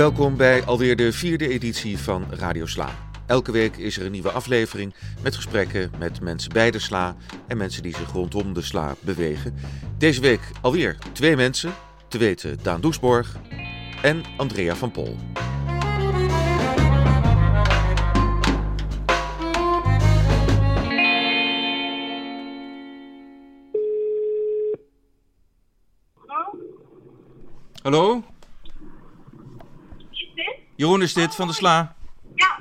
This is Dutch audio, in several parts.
Welkom bij alweer de vierde editie van Radio Sla. Elke week is er een nieuwe aflevering met gesprekken met mensen bij de sla en mensen die zich rondom de sla bewegen. Deze week alweer twee mensen, te weten Daan Doesborg en Andrea van Pol. Hallo? Jeroen is dit van de Sla. Ja.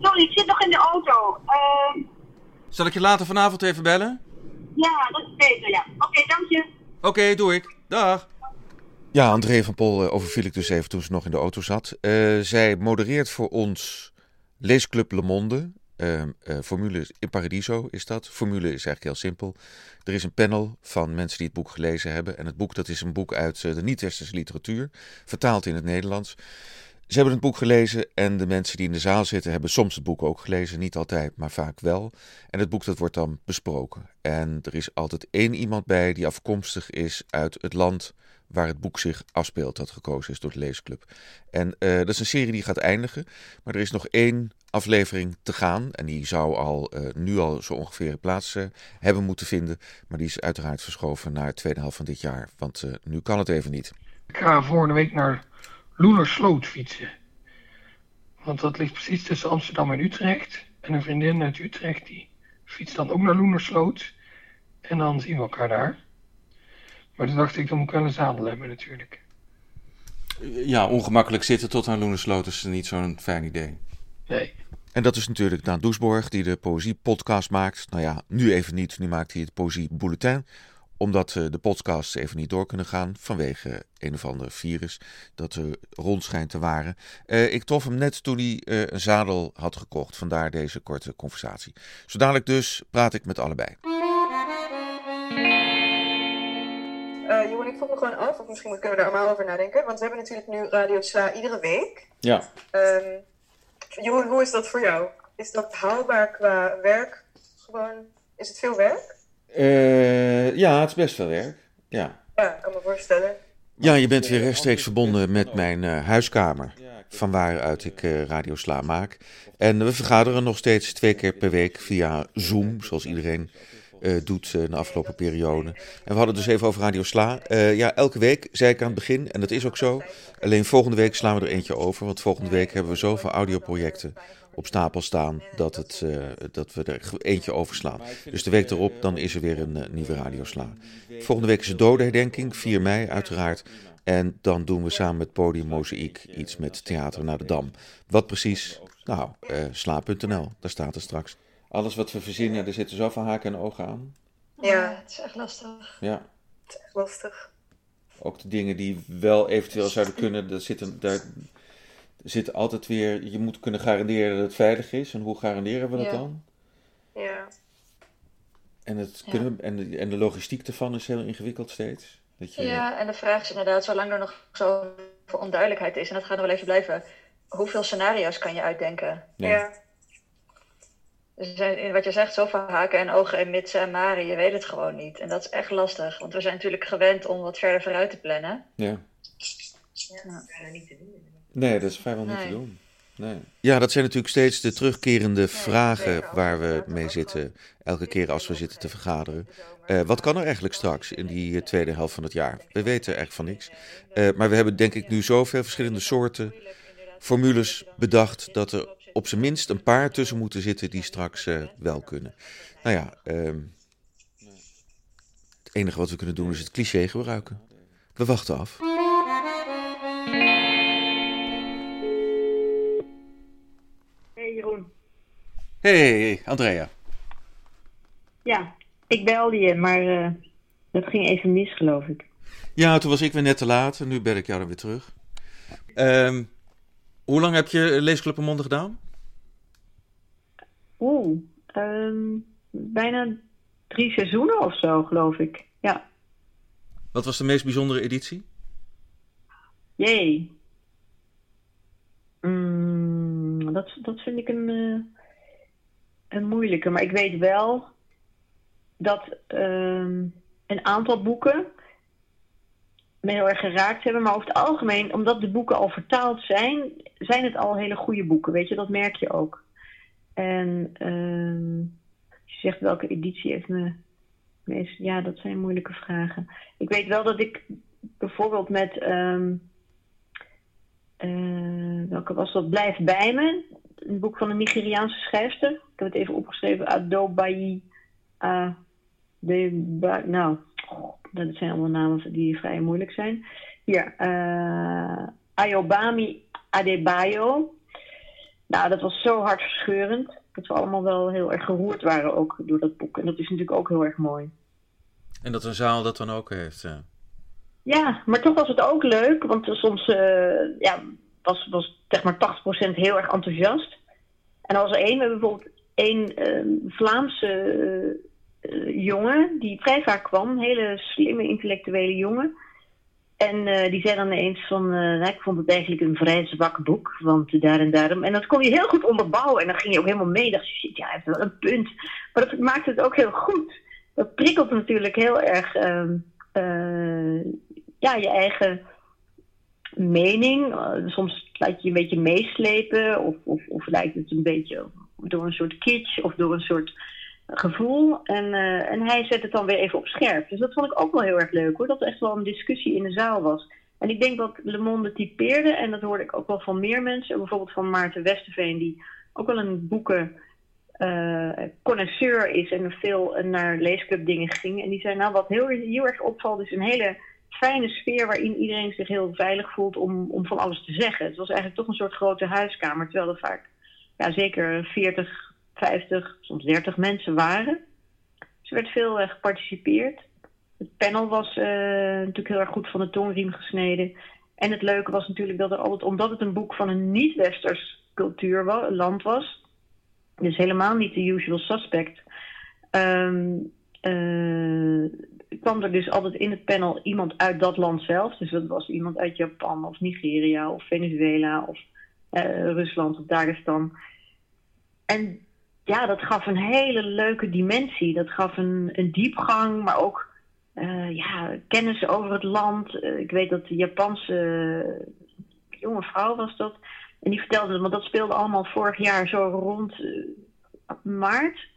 Sorry, ik zit nog in de auto. Ehm, Zal ik je later vanavond even bellen? ja, dat is beter, ja. Oké, dank je. Oké, doe ik. Dag. Ja, André van Pol eh, overviel ik dus even toen ze nog in de auto zat. Eh, zij modereert voor ons Leesclub Le Monde. Eh, eh, Formule in Paradiso is dat. Formule is eigenlijk heel simpel. Er is een panel van mensen die het boek gelezen hebben. En het boek dat is een boek uit de niet-westerse literatuur, vertaald in het Nederlands. Ze hebben het boek gelezen en de mensen die in de zaal zitten hebben soms het boek ook gelezen. Niet altijd, maar vaak wel. En het boek dat wordt dan besproken. En er is altijd één iemand bij die afkomstig is uit het land waar het boek zich afspeelt, dat gekozen is door de leesclub. En eh, dat is een serie die gaat eindigen, maar er is nog één aflevering te gaan. En die zou al eh, nu al zo ongeveer plaats eh, hebben moeten vinden. Maar die is uiteraard verschoven naar de tweede helft van dit jaar. Want nu kan het even niet. Ik ga volgende week naar Loenersloot fietsen. Want dat ligt precies tussen Amsterdam en Utrecht. En een vriendin uit Utrecht die fietst dan ook naar Loenersloot. En dan zien we elkaar daar. Maar toen dacht ik, dan moet ik wel een zadel hebben natuurlijk. Ja, ongemakkelijk zitten tot aan Loenersloot is niet zo'n fijn idee. Nee. En dat is natuurlijk Daan Doesborg, die de Poëzie-podcast maakt. Nou ja, nu even niet. Nu maakt hij het Poëzie-bulletin. Omdat eh, de podcasts even niet door kunnen gaan vanwege een of ander virus dat er rond schijnt te waren. Eh, ik trof hem net toen hij eh, een zadel had gekocht. Vandaar deze korte conversatie. Zo dadelijk dus praat ik met allebei. Eh Jeroen, ik vroeg me gewoon af, of misschien kunnen we daar allemaal over nadenken. Want we hebben natuurlijk nu Radio Sla iedere week. Ja. Ehm, Jeroen, hoe is dat voor jou? Is dat haalbaar qua werk? Gewoon, is het veel werk? Eh, ja, het is best veel werk. Ja. Ja, kan me voorstellen. Ja, je bent weer rechtstreeks verbonden met mijn eh, huiskamer, van waaruit ik eh, Radio Sla maak. En we vergaderen nog steeds twee keer per week via Zoom, zoals iedereen doet eh, de afgelopen periode. En we hadden dus even over Radio Sla. Ja, elke week, zei ik aan het begin, en dat is ook zo. Alleen volgende week slaan we er eentje over, want volgende week hebben we zoveel audioprojecten op stapel staan dat, het, eh, dat we er eentje overslaan. Dus de week erop, dan is er weer een eh, nieuwe Radio Sla. Volgende week is de dodenherdenking, 4 mei uiteraard. En dan doen we samen met Podium Mozaïek iets met Theater naar de Dam. Wat precies? Nou, eh sla.nl, daar staat het straks. Alles wat we verzinnen, er zitten zoveel haken en ogen aan. Ja, het is echt lastig. Ja, het is echt lastig. ook de dingen die wel eventueel zouden kunnen, daar zitten, daar zit altijd weer, je moet kunnen garanderen dat het veilig is. En hoe garanderen we dat Ja. dan? Ja. En, het Ja. kunnen, en, de, en de logistiek ervan is heel ingewikkeld steeds. Dat je, Ja, en de vraag is inderdaad, zolang er nog zoveel onduidelijkheid is, en dat gaat nog wel even blijven, hoeveel scenario's kan je uitdenken? Ja. Ja. Er zijn, in wat je zegt, zoveel haken en ogen en mitsen en maren, je weet het gewoon niet. En dat is echt lastig, want we zijn natuurlijk gewend om wat verder vooruit te plannen. ja. Ja, bijna niet te doen. Nee, dat is vrijwel niet Nee. te doen. Nee. Ja, dat zijn natuurlijk steeds de terugkerende vragen waar we mee zitten. Elke keer als we zitten te vergaderen. Eh, wat kan er eigenlijk straks in die eh, tweede helft van het jaar? We weten echt van niks. Eh, maar we hebben denk ik nu zoveel verschillende soorten formules bedacht dat er op zijn minst een paar tussen moeten zitten die straks wel kunnen. Nou ja, ehm, het enige wat we kunnen doen is het cliché gebruiken. We wachten af. Jeroen. Hey, Andrea. Ja, ik belde je, maar eh, dat ging even mis, geloof ik. Ja, toen was ik weer net te laat en nu ben ik jou dan weer terug. Ehm, hoe lang heb je Leesclub Monde gedaan? Oeh, ehm, bijna drie seizoenen of zo, geloof ik. Ja, Wat was de meest bijzondere editie? jee. Mm, dat, dat vind ik een, eh, een moeilijke. Maar ik weet wel dat ehm, een aantal boeken me heel erg geraakt hebben. Maar over het algemeen, omdat de boeken al vertaald zijn, zijn het al hele goede boeken. Weet je, dat merk je ook. En uh, je zegt welke editie heeft me meest. Ja, dat zijn moeilijke vragen. Ik weet wel dat ik bijvoorbeeld met. Um, uh, welke was dat? Blijf bij me. Een boek van een Nigeriaanse schrijfster. Ik heb het even opgeschreven. Adobayi. Uh, nou, dat zijn allemaal namen die vrij moeilijk zijn. Hier, uh, Ayobami Adebayo. Nou, dat was zo hartverscheurend. Dat we allemaal wel heel erg geroerd waren ook door dat boek. En dat is natuurlijk ook heel erg mooi. En dat een zaal dat dan ook heeft. Ja, ja maar toch was het ook leuk. Want soms uh, ja, was, was zeg maar 80% heel erg enthousiast. En was er één, we bijvoorbeeld één uh, Vlaamse uh, jongen die vrij vaak kwam. Een hele slimme intellectuele jongen. En uh, die zei dan eens van, nou, ik vond het eigenlijk een vrij zwak boek, want daar en daarom. En dat kon je heel goed onderbouwen en dan ging je ook helemaal mee. Dacht je, shit, ja, hij heeft wel een punt. Maar dat maakt het ook heel goed. Dat prikkelt natuurlijk heel erg uh, ja, je eigen mening. soms laat je je een beetje meeslepen of, of, of lijkt het een beetje door een soort kitsch of door een soort gevoel. En, uh, en hij zet het dan weer even op scherp. Dus dat vond ik ook wel heel erg leuk hoor. Dat er echt wel een discussie in de zaal was. En ik denk dat Le Monde typeerde, en dat hoorde ik ook wel van meer mensen. Bijvoorbeeld van Maarten Westerveen, die ook wel een boeken connoisseur is en veel naar leesclub dingen ging. En die zei, nou wat heel, erg opvalt is een hele fijne sfeer waarin iedereen zich heel veilig voelt om, om van alles te zeggen. Het was eigenlijk toch een soort grote huiskamer, terwijl er vaak ja, zeker 40, 50, soms 30 mensen waren. Dus er werd veel uh, geparticipeerd. Het panel was uh, natuurlijk heel erg goed van de tongriem gesneden. En het leuke was natuurlijk dat er altijd, omdat het een boek van een niet-westers cultuurland was, dus helemaal niet de usual suspect, um, kwam er dus altijd in het panel iemand uit dat land zelf. Dus dat was iemand uit Japan of Nigeria of Venezuela of Rusland of Dagestan. En ja, dat gaf een hele leuke dimensie. Dat gaf een, een diepgang, maar ook uh, ja, kennis over het land. Ik weet dat de Japanse jonge vrouw was dat. En die vertelde, want dat speelde allemaal vorig jaar zo rond maart.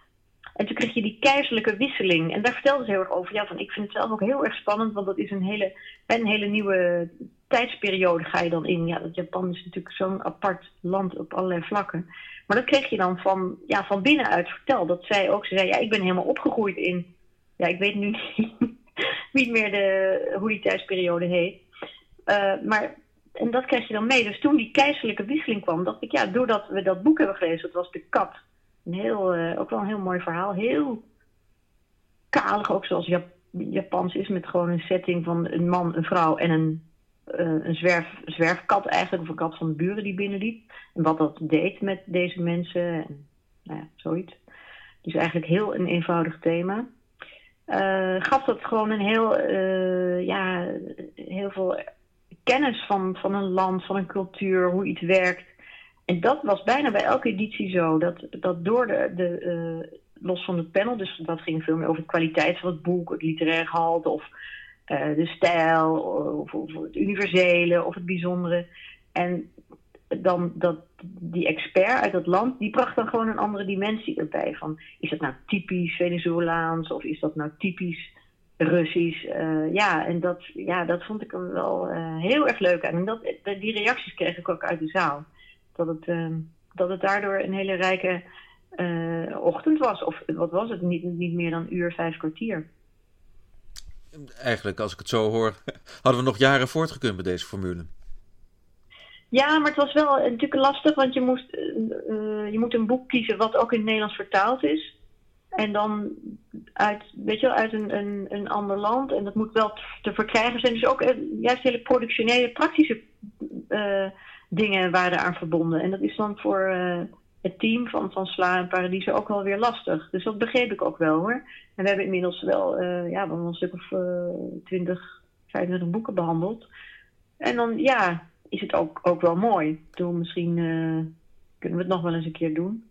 En toen kreeg je die keizerlijke wisseling. En daar vertelde ze heel erg over. Ja, van ik vind het zelf ook heel erg spannend, want dat is een hele, een hele nieuwe tijdsperiode ga je dan in. Ja, dat Japan is natuurlijk zo'n apart land op allerlei vlakken. Maar dat kreeg je dan van, ja, van binnenuit verteld. Dat zij ook, ze zei, ja, ik ben helemaal opgegroeid in, ja, ik weet nu niet, meer de, hoe die tijdsperiode heet. Uh, maar, en dat kreeg je dan mee. Dus toen die keizerlijke wisseling kwam, dacht ik, ja, doordat we dat boek hebben gelezen, dat was De Kat. Een heel, uh, ook wel een heel mooi verhaal. Heel kalig, ook zoals Jap Japans is, met gewoon een setting van een man, een vrouw en een uh, een zwerf, zwerfkat eigenlijk, of een kat van de buren die binnenliep. En wat dat deed met deze mensen, en, nou ja, zoiets. Dus eigenlijk heel een eenvoudig thema. Uh, gaf dat gewoon een heel, ja, heel veel kennis van, van een land, van een cultuur, hoe iets werkt. En dat was bijna bij elke editie zo. Dat, dat door de, de los van het panel, dus dat ging veel meer over de kwaliteit van het boek, het literair gehalte of uh, de stijl, of, of, het universele of het bijzondere. En dan dat die expert uit dat land, die bracht dan gewoon een andere dimensie erbij. Van, is dat nou typisch Venezolaans of is dat nou typisch Russisch? Uh, ja, en dat, ja, dat vond ik er wel uh, heel erg leuk aan. En dat, die reacties kreeg ik ook uit de zaal. Dat het, uh, dat het daardoor een hele rijke ochtend was. Of wat was het? Niet, niet meer dan een uur, vijf kwartier eigenlijk, als ik het zo hoor, hadden we nog jaren voortgekund met deze formule. Ja, maar het was wel natuurlijk lastig, want je, moest, je moet een boek kiezen wat ook in het Nederlands vertaald is. En dan uit, weet je uit een, een, een ander land. En dat moet wel te, verkrijgen zijn. Dus ook uh, juist hele productionele, praktische uh, dingen waren aan verbonden. En dat is dan voor het team van, van Sla en Paradiso ook wel weer lastig. Dus dat begreep ik ook wel hoor. En we hebben inmiddels wel, uh, ja, wel een stuk of 20, 25 boeken behandeld. En dan ja, is het ook, ook wel mooi. Toen misschien kunnen we het nog wel eens een keer doen.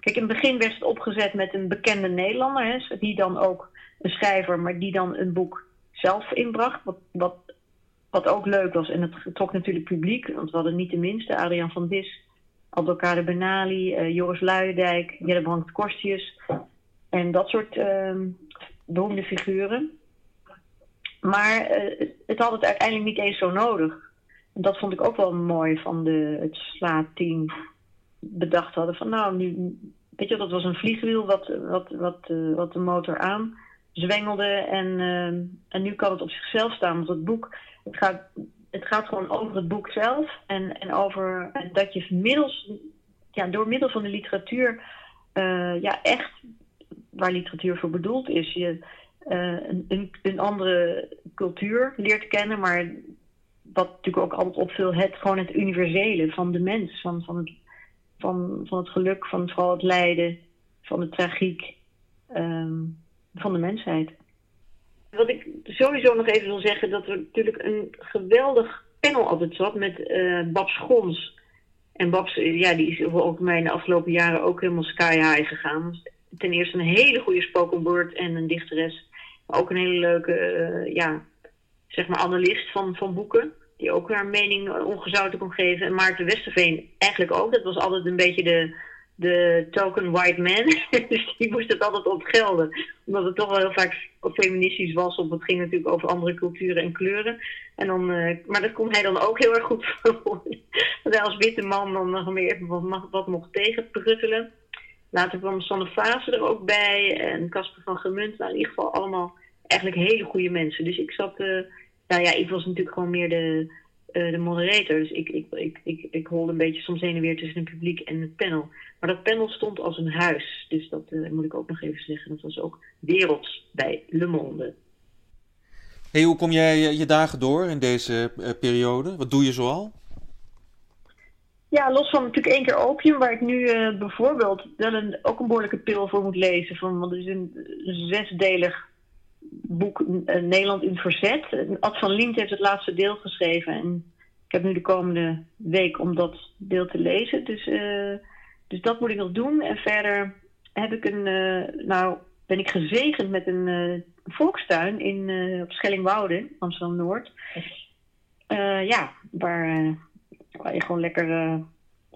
Kijk, in het begin werd het opgezet met een bekende Nederlander, hè, die dan ook een schrijver, maar die dan een boek zelf inbracht. Wat, wat wat ook leuk was, en het trok natuurlijk publiek, want we hadden niet de minste, Adriaan van Dis, Abdelkader Benali, uh, Joris Luijendijk, Jelle Korstius en dat soort uh, beroemde figuren. Maar uh, het had het uiteindelijk niet eens zo nodig. En dat vond ik ook wel mooi van de, het slaatteam bedacht hadden. Van nou, nu, weet je, dat was een vliegwiel wat, wat, wat, uh, wat de motor aan zwengelde. En, uh, en nu kan het op zichzelf staan. Want het boek, het gaat, het gaat gewoon over het boek zelf. En, en over dat je middels, ja, door middel van de literatuur, uh, ja, echt waar literatuur voor bedoeld is, je een, een, een andere cultuur leert kennen. Maar wat natuurlijk ook altijd opviel, het, gewoon het universele van de mens. Van, van, het, van, van het geluk, van vooral het lijden, van de tragiek. Um, van de mensheid. Wat ik sowieso nog even wil zeggen, dat er natuurlijk een geweldig panel altijd zat met uh, Babs Gons. En Babs, ja, die is ook mij in de afgelopen jaren ook helemaal sky high gegaan. Ten eerste een hele goede spoken word en een dichteres. Maar ook een hele leuke, uh, ja, zeg maar analist van, van boeken. Die ook haar mening ongezouten kon geven. En Maarten Westerveen eigenlijk ook. Dat was altijd een beetje de, de token white man. dus die moest het altijd ontgelden. Omdat het toch wel heel vaak feministisch was. Of het ging natuurlijk over andere culturen en kleuren. En dan, uh, maar dat kon hij dan ook heel erg goed voor. dat hij als witte man dan nog meer wat, wat mocht tegenpruttelen. Later kwam Sanne Fase er ook bij. En Casper van Gemunt. Nou, in ieder geval allemaal eigenlijk hele goede mensen. Dus ik zat... Uh, nou ja, ik was natuurlijk gewoon meer de uh, de moderator. Dus ik, ik, ik, ik, ik holde een beetje soms heen en weer tussen het publiek en het panel. Maar dat panel stond als een huis. Dus dat uh, moet ik ook nog even zeggen. Dat was ook werelds bij Le Monde. Hey, hoe kom jij je dagen door in deze uh, periode? Wat doe je zoal? Ja, los van natuurlijk één keer opium, waar ik nu bijvoorbeeld wel een, ook een behoorlijke pil voor moet lezen. Van, want het is een zesdelig boek Nederland in Verzet. Ad van Liemt heeft het laatste deel geschreven. En ik heb nu de komende week om dat deel te lezen. Dus, uh, dus dat moet ik nog doen. En verder heb ik een, uh, nou ben ik gezegend met een uh, volkstuin in, op Schellingwoude, Amsterdam-Noord. ja, waar, waar je gewoon lekker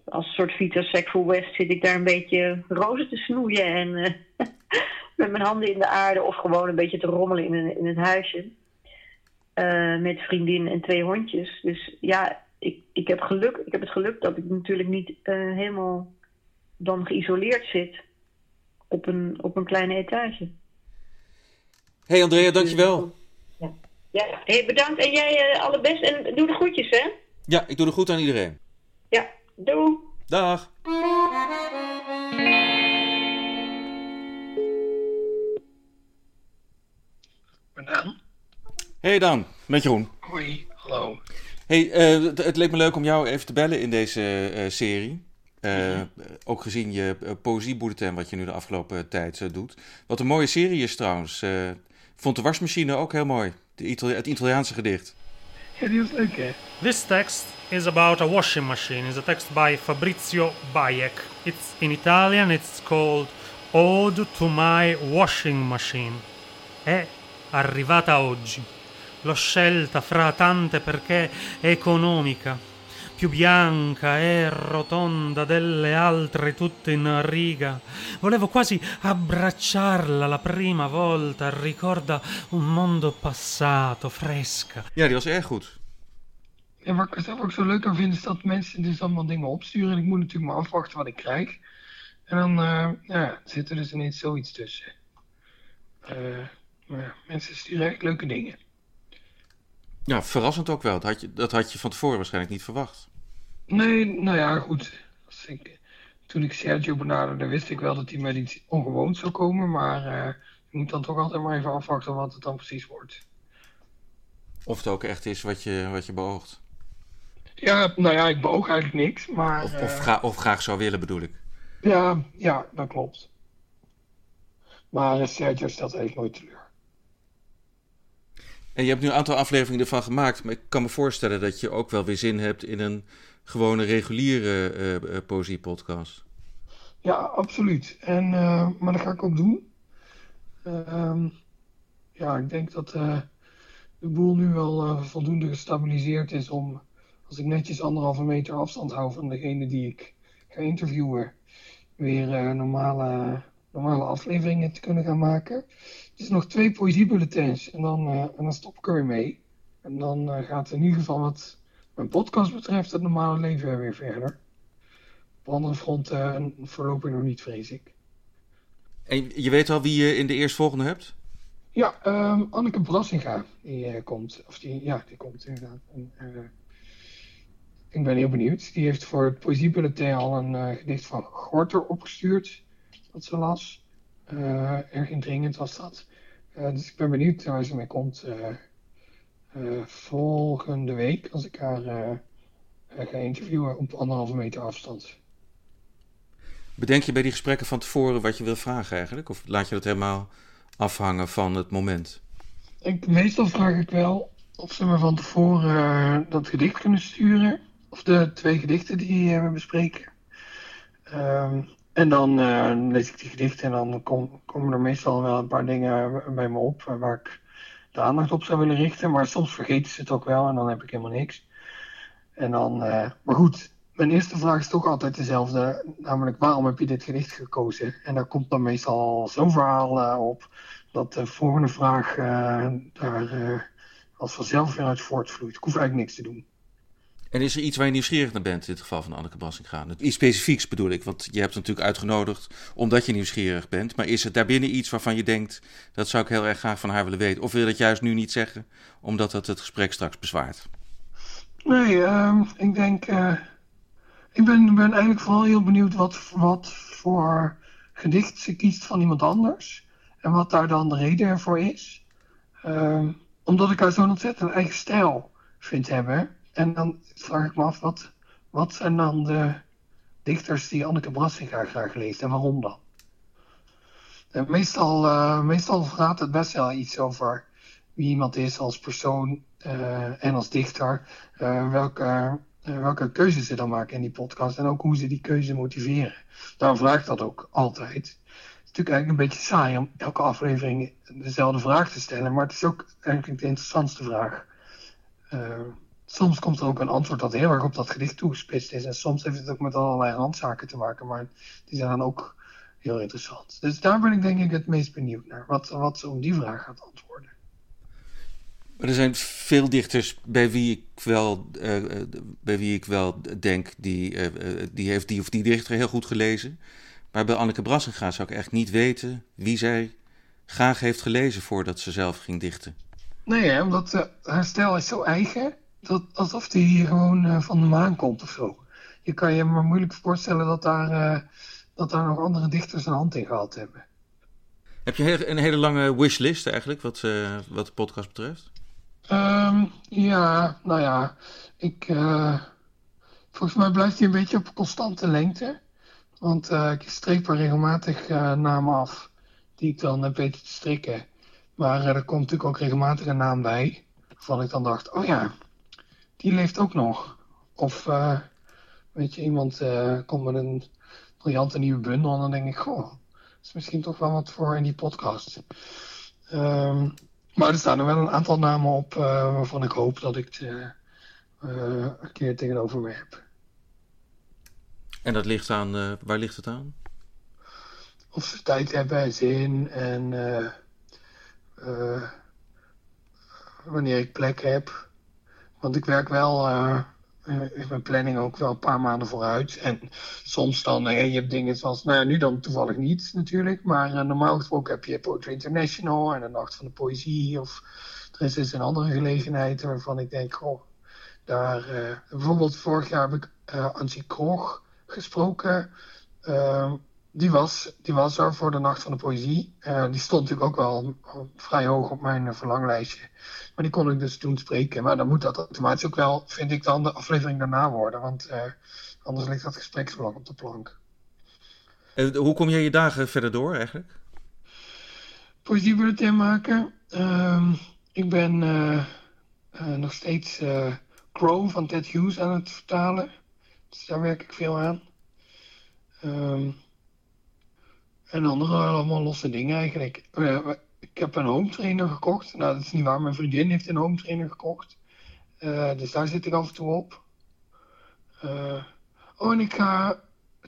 als een soort Vita for West zit ik daar een beetje rozen te snoeien en met mijn handen in de aarde of gewoon een beetje te rommelen in, een, in het huisje. Uh, met vriendin en twee hondjes. Dus ja, ik, ik, heb geluk, ik heb het geluk dat ik natuurlijk niet uh, helemaal dan geïsoleerd zit op een, op een kleine etage. Hey Andrea, dankjewel. Ja, ja. Hey, bedankt en jij alle best en doe de groetjes hè. Ja, ik doe de groet aan iedereen. Ja, doei. Dag. Ben Daan. Hey Dan, met Jeroen. Hoi, hallo. Hey, uh, het, het, leek me leuk om jou even te bellen in deze uh, serie. Uh, mm-hmm. Ook gezien je poëziebulletin wat je nu de afgelopen tijd doet. Wat een mooie serie is trouwens. vond de wasmachine ook heel mooi. De Itali het Italiaanse gedicht. Ja, die was leuk hè. This text is about a washing machine. It's a text by Fabrizio Bayek. It's in Italian, it's called Ode to my washing machine. È arrivata oggi. L'ho scelta fra tante perché è economica, più bianca e rotonda delle altre tutte in riga. Volevo quasi abbracciarla la prima volta, ricorda un mondo passato, fresca. Ja, die was erg goed. En wat ik er zelf ook zo leuk aan vind, is dat mensen dus allemaal dingen opsturen. En ik moet natuurlijk maar afwachten wat ik krijg. En dan uh, ja, zit er dus ineens zoiets tussen. Uh, maar ja, mensen sturen echt leuke dingen. Ja, verrassend ook wel. Dat had, je, dat had je van tevoren waarschijnlijk niet verwacht. Nee, nou ja, goed. Als ik, toen ik Sergio benaderde, wist ik wel dat hij met iets ongewoons zou komen. Maar uh, je moet dan toch altijd maar even afwachten wat het dan precies wordt. Of het ook echt is wat je, wat je beoogt. Ja, nou ja, ik beoog eigenlijk niks, maar... Of, of, gra of graag zou willen, bedoel ik. Ja, ja, dat klopt. Maar Sergio stelt eigenlijk nooit teleur. En je hebt nu een aantal afleveringen ervan gemaakt, maar ik kan me voorstellen dat je ook wel weer zin hebt in een gewone reguliere uh, poëziepodcast. Ja, absoluut. En, uh, maar dat ga ik ook doen. Uh, ja, ik denk dat de boel nu wel voldoende gestabiliseerd is om, als ik netjes anderhalve meter afstand hou van degene die ik ga interviewen, weer normale, normale afleveringen te kunnen gaan maken. Is nog twee poëziebulletins en dan, en dan stop ik er weer mee. En dan gaat in ieder geval wat mijn podcast betreft het normale leven weer verder. Op andere fronten voorlopig nog niet, vrees ik. En je weet al wie je in de eerstvolgende hebt? Ja, um, Anneke Brassinga, die uh, komt. Of die, ja, die komt inderdaad. En, uh, ik ben heel benieuwd. Die heeft voor het Poëziebulletin al een uh, gedicht van Gorter opgestuurd. Dat ze las. erg indringend was dat. dus ik ben benieuwd waar ze mee komt volgende week. Als ik haar ga interviewen op anderhalve meter afstand. Bedenk je bij die gesprekken van tevoren wat je wil vragen eigenlijk? Of laat je dat helemaal afhangen van het moment? Ik, meestal vraag ik wel of ze me van tevoren uh, dat gedicht kunnen sturen. Of de twee gedichten die we bespreken. Uh, en dan uh, lees ik die gedichten en dan kom, komen er meestal wel een paar dingen bij me op waar ik de aandacht op zou willen richten. Maar soms vergeten ze het ook wel en dan heb ik helemaal niks. En dan, maar goed, mijn eerste vraag is toch altijd dezelfde, namelijk waarom heb je dit gedicht gekozen? En daar komt dan meestal zo'n verhaal op dat de volgende vraag daar als vanzelf weer uit voortvloeit. Ik hoef eigenlijk niks te doen. En is er iets waar je nieuwsgierig naar bent, in dit geval van Anneke Bassinga? Iets specifieks bedoel ik, want je hebt natuurlijk uitgenodigd omdat je nieuwsgierig bent. Maar is het daarbinnen iets waarvan je denkt, dat zou ik heel erg graag van haar willen weten? Of wil je dat juist nu niet zeggen, omdat dat het gesprek straks bezwaart? Nee, uh, ik denk ik ben, ben eigenlijk vooral heel benieuwd wat, wat voor gedicht ze kiest van iemand anders. En wat daar dan de reden ervoor is. Uh, omdat ik haar zo'n ontzettend eigen stijl vind hebben. En dan vraag ik me af, wat, wat zijn dan de dichters die Anneke Brassinga graag leest en waarom dan? En meestal, uh, meestal gaat het best wel iets over wie iemand is als persoon uh, en als dichter. Uh, welke welke keuzes ze dan maken in die podcast en ook hoe ze die keuze motiveren. Daarom vraag ik dat ook altijd. Het is natuurlijk eigenlijk een beetje saai om elke aflevering dezelfde vraag te stellen, maar het is ook eigenlijk de interessantste vraag. Soms komt er ook een antwoord dat heel erg op dat gedicht toegespitst is en soms heeft het ook met allerlei randzaken te maken, maar die zijn dan ook heel interessant. Dus daar ben ik denk ik het meest benieuwd naar, wat, wat ze om die vraag gaat antwoorden. Maar er zijn veel dichters bij wie ik wel, uh, bij wie ik wel denk, die, uh, die heeft die of die dichter heel goed gelezen. Maar bij Anneke Brassenga zou ik echt niet weten wie zij graag heeft gelezen voordat ze zelf ging dichten. Nee, hè, omdat haar stijl is zo eigen, dat, alsof die hier gewoon van de maan komt of zo. Je kan je maar moeilijk voorstellen dat daar, dat daar nog andere dichters een hand in gehad hebben. Heb je een hele lange wishlist eigenlijk, wat, wat de podcast betreft? Um, ja, nou ja, ik, uh, volgens mij blijft hij een beetje op constante lengte. Want uh, ik streep er regelmatig uh, namen af die ik dan heb weten te strikken. Maar er komt natuurlijk ook regelmatig een naam bij. Waarvan ik dan dacht, oh ja, die leeft ook nog. Of weet je, iemand komt met een briljante nieuwe bundel en dan denk ik, goh, dat is misschien toch wel wat voor in die podcast. Um, maar er staan er wel een aantal namen op uh, waarvan ik hoop dat ik uh, een keer tegenover me heb. En dat ligt aan, waar ligt het aan? Of ze tijd hebben en zin en wanneer ik plek heb. Want ik werk wel uh, is mijn planning ook wel een paar maanden vooruit. En soms dan, uh, je hebt dingen zoals, nou ja, nu dan toevallig niet natuurlijk. Maar uh, normaal gesproken heb je Poetry International en de Nacht van de Poëzie. Of er is dus een andere gelegenheid waarvan ik denk, goh, daar... bijvoorbeeld vorig jaar heb ik Angie Kroog gesproken. Die, was, die was er voor de Nacht van de Poëzie. die stond natuurlijk ook wel vrij hoog op mijn verlanglijstje. Maar die kon ik dus toen spreken. Maar dan moet dat automatisch ook wel, vind ik dan, de aflevering daarna worden. Want uh, anders ligt dat gespreksbelang op de plank. En hoe kom jij je dagen verder door eigenlijk? Poëziebulletin maken. Uh, ik ben nog steeds Crow van Ted Hughes aan het vertalen. Dus daar werk ik veel aan. Um, en andere allemaal losse dingen eigenlijk. ik heb een home trainer gekocht. Nou, dat is niet waar. Mijn vriendin heeft een home trainer gekocht. Uh, dus daar zit ik af en toe op. Uh, oh, en ik ga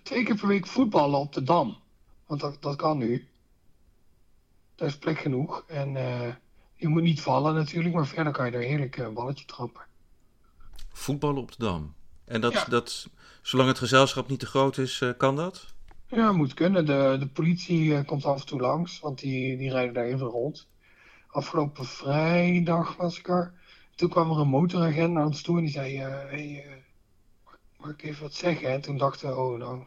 twee keer per week voetballen op de Dam. Want dat, dat kan nu. Daar is plek genoeg. En uh, je moet niet vallen natuurlijk, maar verder kan je er heerlijk een balletje trappen. Voetballen op de Dam. En dat, dat, zolang het gezelschap niet te groot is, kan dat? Ja, moet kunnen. De, de politie uh, komt af en toe langs, want die, die rijden daar even rond. Afgelopen vrijdag was ik er. Toen kwam er een motoragent naar ons toe en die zei: uh, hey, uh, Mag ik even wat zeggen? En toen dachten we: Oh, nou,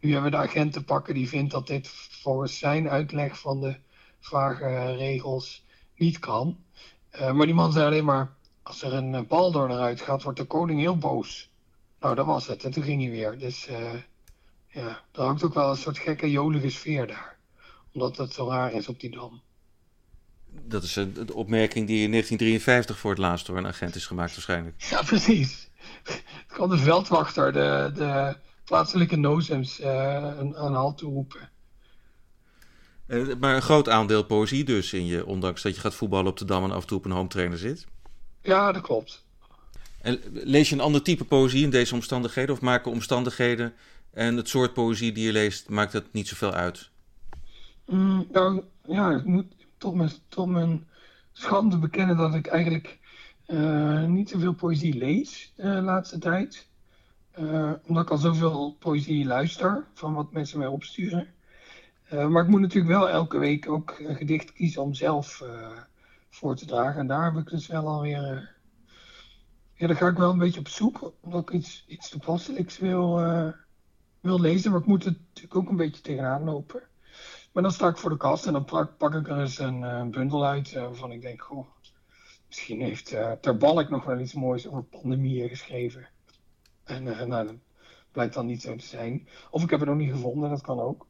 nu hebben we de agent te pakken die vindt dat dit volgens zijn uitleg van de vage regels niet kan. maar die man zei alleen maar: Als er een bal door naar uit gaat, wordt de koning heel boos. Nou, dat was het. En toen ging hij weer. Dus ja, er hangt ook wel een soort gekke jolige sfeer daar. Omdat het zo raar is op die dam. Dat is een, opmerking die in 1953 voor het laatst door een agent is gemaakt waarschijnlijk. Ja, precies. Het kwam de veldwachter, de, de plaatselijke nozems, uh, een, een halt toeroepen. Uh, maar een groot aandeel poëzie dus in je, ondanks dat je gaat voetballen op de Dam en af en toe op een home trainer zit? Ja, dat klopt. En lees je een ander type poëzie in deze omstandigheden? Of maken omstandigheden en het soort poëzie die je leest, maakt het niet zoveel uit? Mm, nou, ja, ik moet tot mijn, tot mijn schande bekennen dat ik eigenlijk uh, niet zoveel poëzie lees de laatste tijd. Uh, omdat ik al zoveel poëzie luister van wat mensen mij opsturen. Maar ik moet natuurlijk wel elke week ook een gedicht kiezen om zelf voor te dragen. En daar heb ik dus wel alweer. ja, daar ga ik wel een beetje op zoek. Omdat ik iets, iets toepasselijks wil wil lezen, maar ik moet er natuurlijk ook een beetje tegenaan lopen. Maar dan sta ik voor de kast en dan pak, ik er eens een uh, bundel uit uh, waarvan ik denk, goh, misschien heeft uh, Ter Balk nog wel iets moois over pandemieën geschreven. En nou, dat blijkt dan niet zo te zijn. Of ik heb het nog niet gevonden, dat kan ook.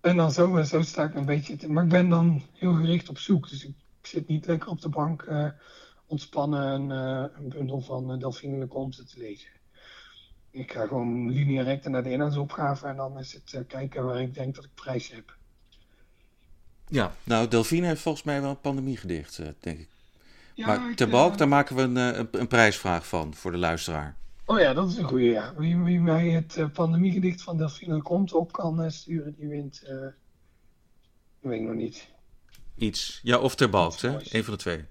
En dan zo, zo sta ik een beetje, te, maar ik ben dan heel gericht op zoek. Dus ik, zit niet lekker op de bank ontspannen een, bundel van Delphine Lecomte te lezen ik ga gewoon linea recta naar de inhoudsopgave en dan is het uh, kijken waar ik denk dat ik prijs heb. Ja, nou, Delphine heeft volgens mij wel een pandemiegedicht, uh, denk ik. Ja, maar ter balk, uh, daar maken we een, een, een, prijsvraag van voor de luisteraar. Oh ja, dat is een goede, ja. Wie, wie mij het pandemiegedicht van Delphine komt op kan sturen, die wint. weet ik nog niet. Iets. Ja, of ter balk, hè? Een van de twee.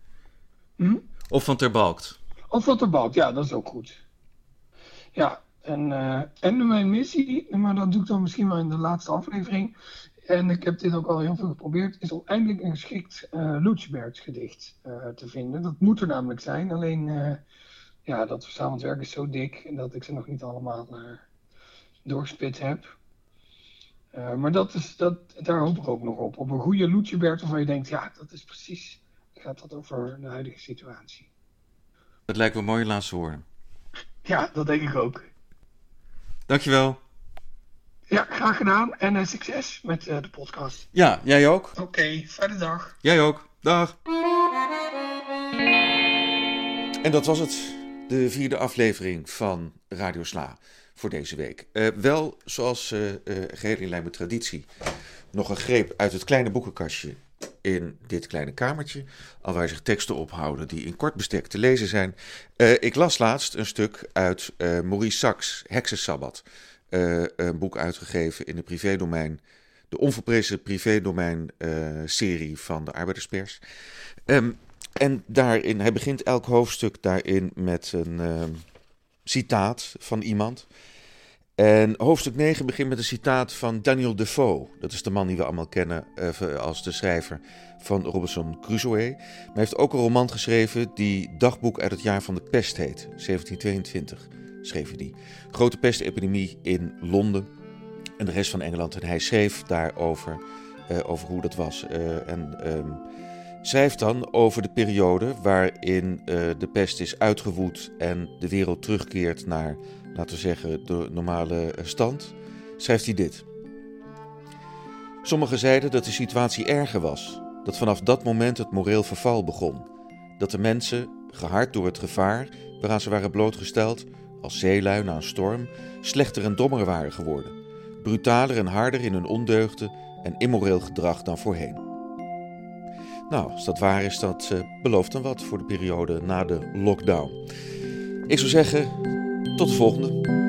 Hm? Of van ter balkt. Of van ter balkt, ja, dat is ook goed. Ja, en, uh, en mijn missie, maar dat doe ik dan misschien wel in de laatste aflevering. En ik heb dit ook al heel veel geprobeerd, is om eindelijk een geschikt uh, gedicht uh, te vinden. Dat moet er namelijk zijn, alleen ja, dat verzameld werk is zo dik dat ik ze nog niet allemaal doorgespit heb. maar dat is, dat, daar hoop ik ook nog op. Op een goede Lutjebert waarvan je denkt, ja, dat is precies, gaat dat over de huidige situatie. Dat lijkt me mooie laatste woorden. Ja, dat denk ik ook. Dankjewel. Ja, graag gedaan en uh, succes met uh, de podcast. Ja, jij ook. Oké, okay, fijne dag. Jij ook. Dag. En dat was het. De vierde aflevering van Radio Sla voor deze week. Uh, wel, zoals geheel in lijn met traditie, nog een greep uit het kleine boekenkastje in dit kleine kamertje, al waar zich teksten ophouden die in kort bestek te lezen zijn. Uh, ik las laatst een stuk uit uh, Maurice Sachs, Heksensabbat, uh, een boek uitgegeven in de privédomein, de onverprezen privédomein-serie van de Arbeiderspers. Um, en daarin, hij begint elk hoofdstuk daarin met een citaat van iemand. En hoofdstuk 9 begint met een citaat van Daniel Defoe. Dat is de man die we allemaal kennen uh, als de schrijver van Robinson Crusoe. Maar hij heeft ook een roman geschreven die Dagboek uit het jaar van de pest heet. 1722 schreef hij die. Grote pestepidemie in Londen en de rest van Engeland. En hij schreef daarover uh, over hoe dat was. Uh, en um, schrijft dan over de periode waarin de pest is uitgewoed en de wereld terugkeert naar laten we zeggen, de normale stand, schrijft hij dit. Sommigen zeiden dat de situatie erger was, dat vanaf dat moment het moreel verval begon, dat de mensen, gehard door het gevaar waaraan ze waren blootgesteld, als zeelui na een storm, slechter en dommer waren geworden, brutaler en harder in hun ondeugden en immoreel gedrag dan voorheen. Nou, als dat waar is, dat uh, belooft dan wat voor de periode na de lockdown. Ik zou zeggen, tot de volgende.